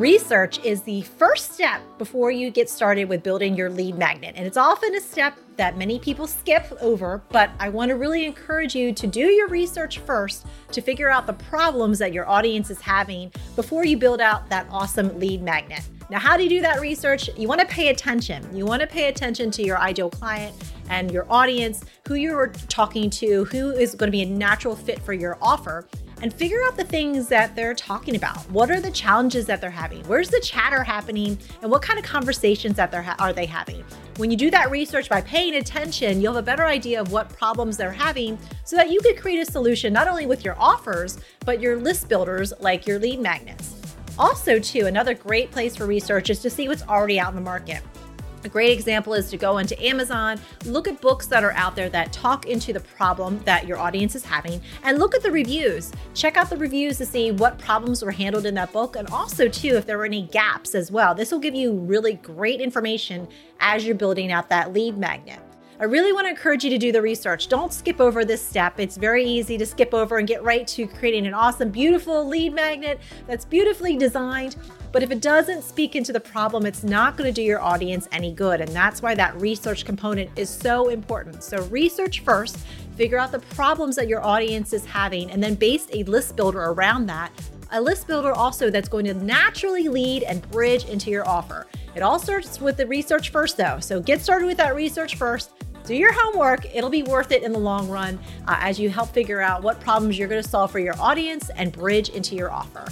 Research is the first step before you get started with building your lead magnet. And it's often a step that many people skip over, but I want to really encourage you to do your research first to figure out the problems that your audience is having before you build out that awesome lead magnet. Now, how do you do that research? You want to pay attention. You want to pay attention to your ideal client and your audience, who you're talking to, who is going to be a natural fit for your offer and figure out the things that they're talking about. What are the challenges that they're having? Where's the chatter happening? And what kind of conversations that they're ha- are they having? When you do that research by paying attention, you'll have a better idea of what problems they're having so that you could create a solution not only with your offers, but your list builders like your lead magnets. Also, too, another great place for research is to see what's already out in the market. A great example is to go into Amazon, look at books that are out there that talk into the problem that your audience is having, and look at the reviews. Check out the reviews to see what problems were handled in that book, and also, too, if there were any gaps as well. This will give you really great information as you're building out that lead magnet. I really want to encourage you to do the research. Don't skip over this step. It's very easy to skip over and get right to creating an awesome, beautiful lead magnet that's beautifully designed. But if it doesn't speak into the problem, it's not going to do your audience any good. And that's why that research component is so important. So, research first, figure out the problems that your audience is having, and then base a list builder around that. A list builder also that's going to naturally lead and bridge into your offer. It all starts with the research first, though. So, get started with that research first do your homework. It'll be worth it in the long run uh, as you help figure out what problems you're going to solve for your audience and bridge into your offer.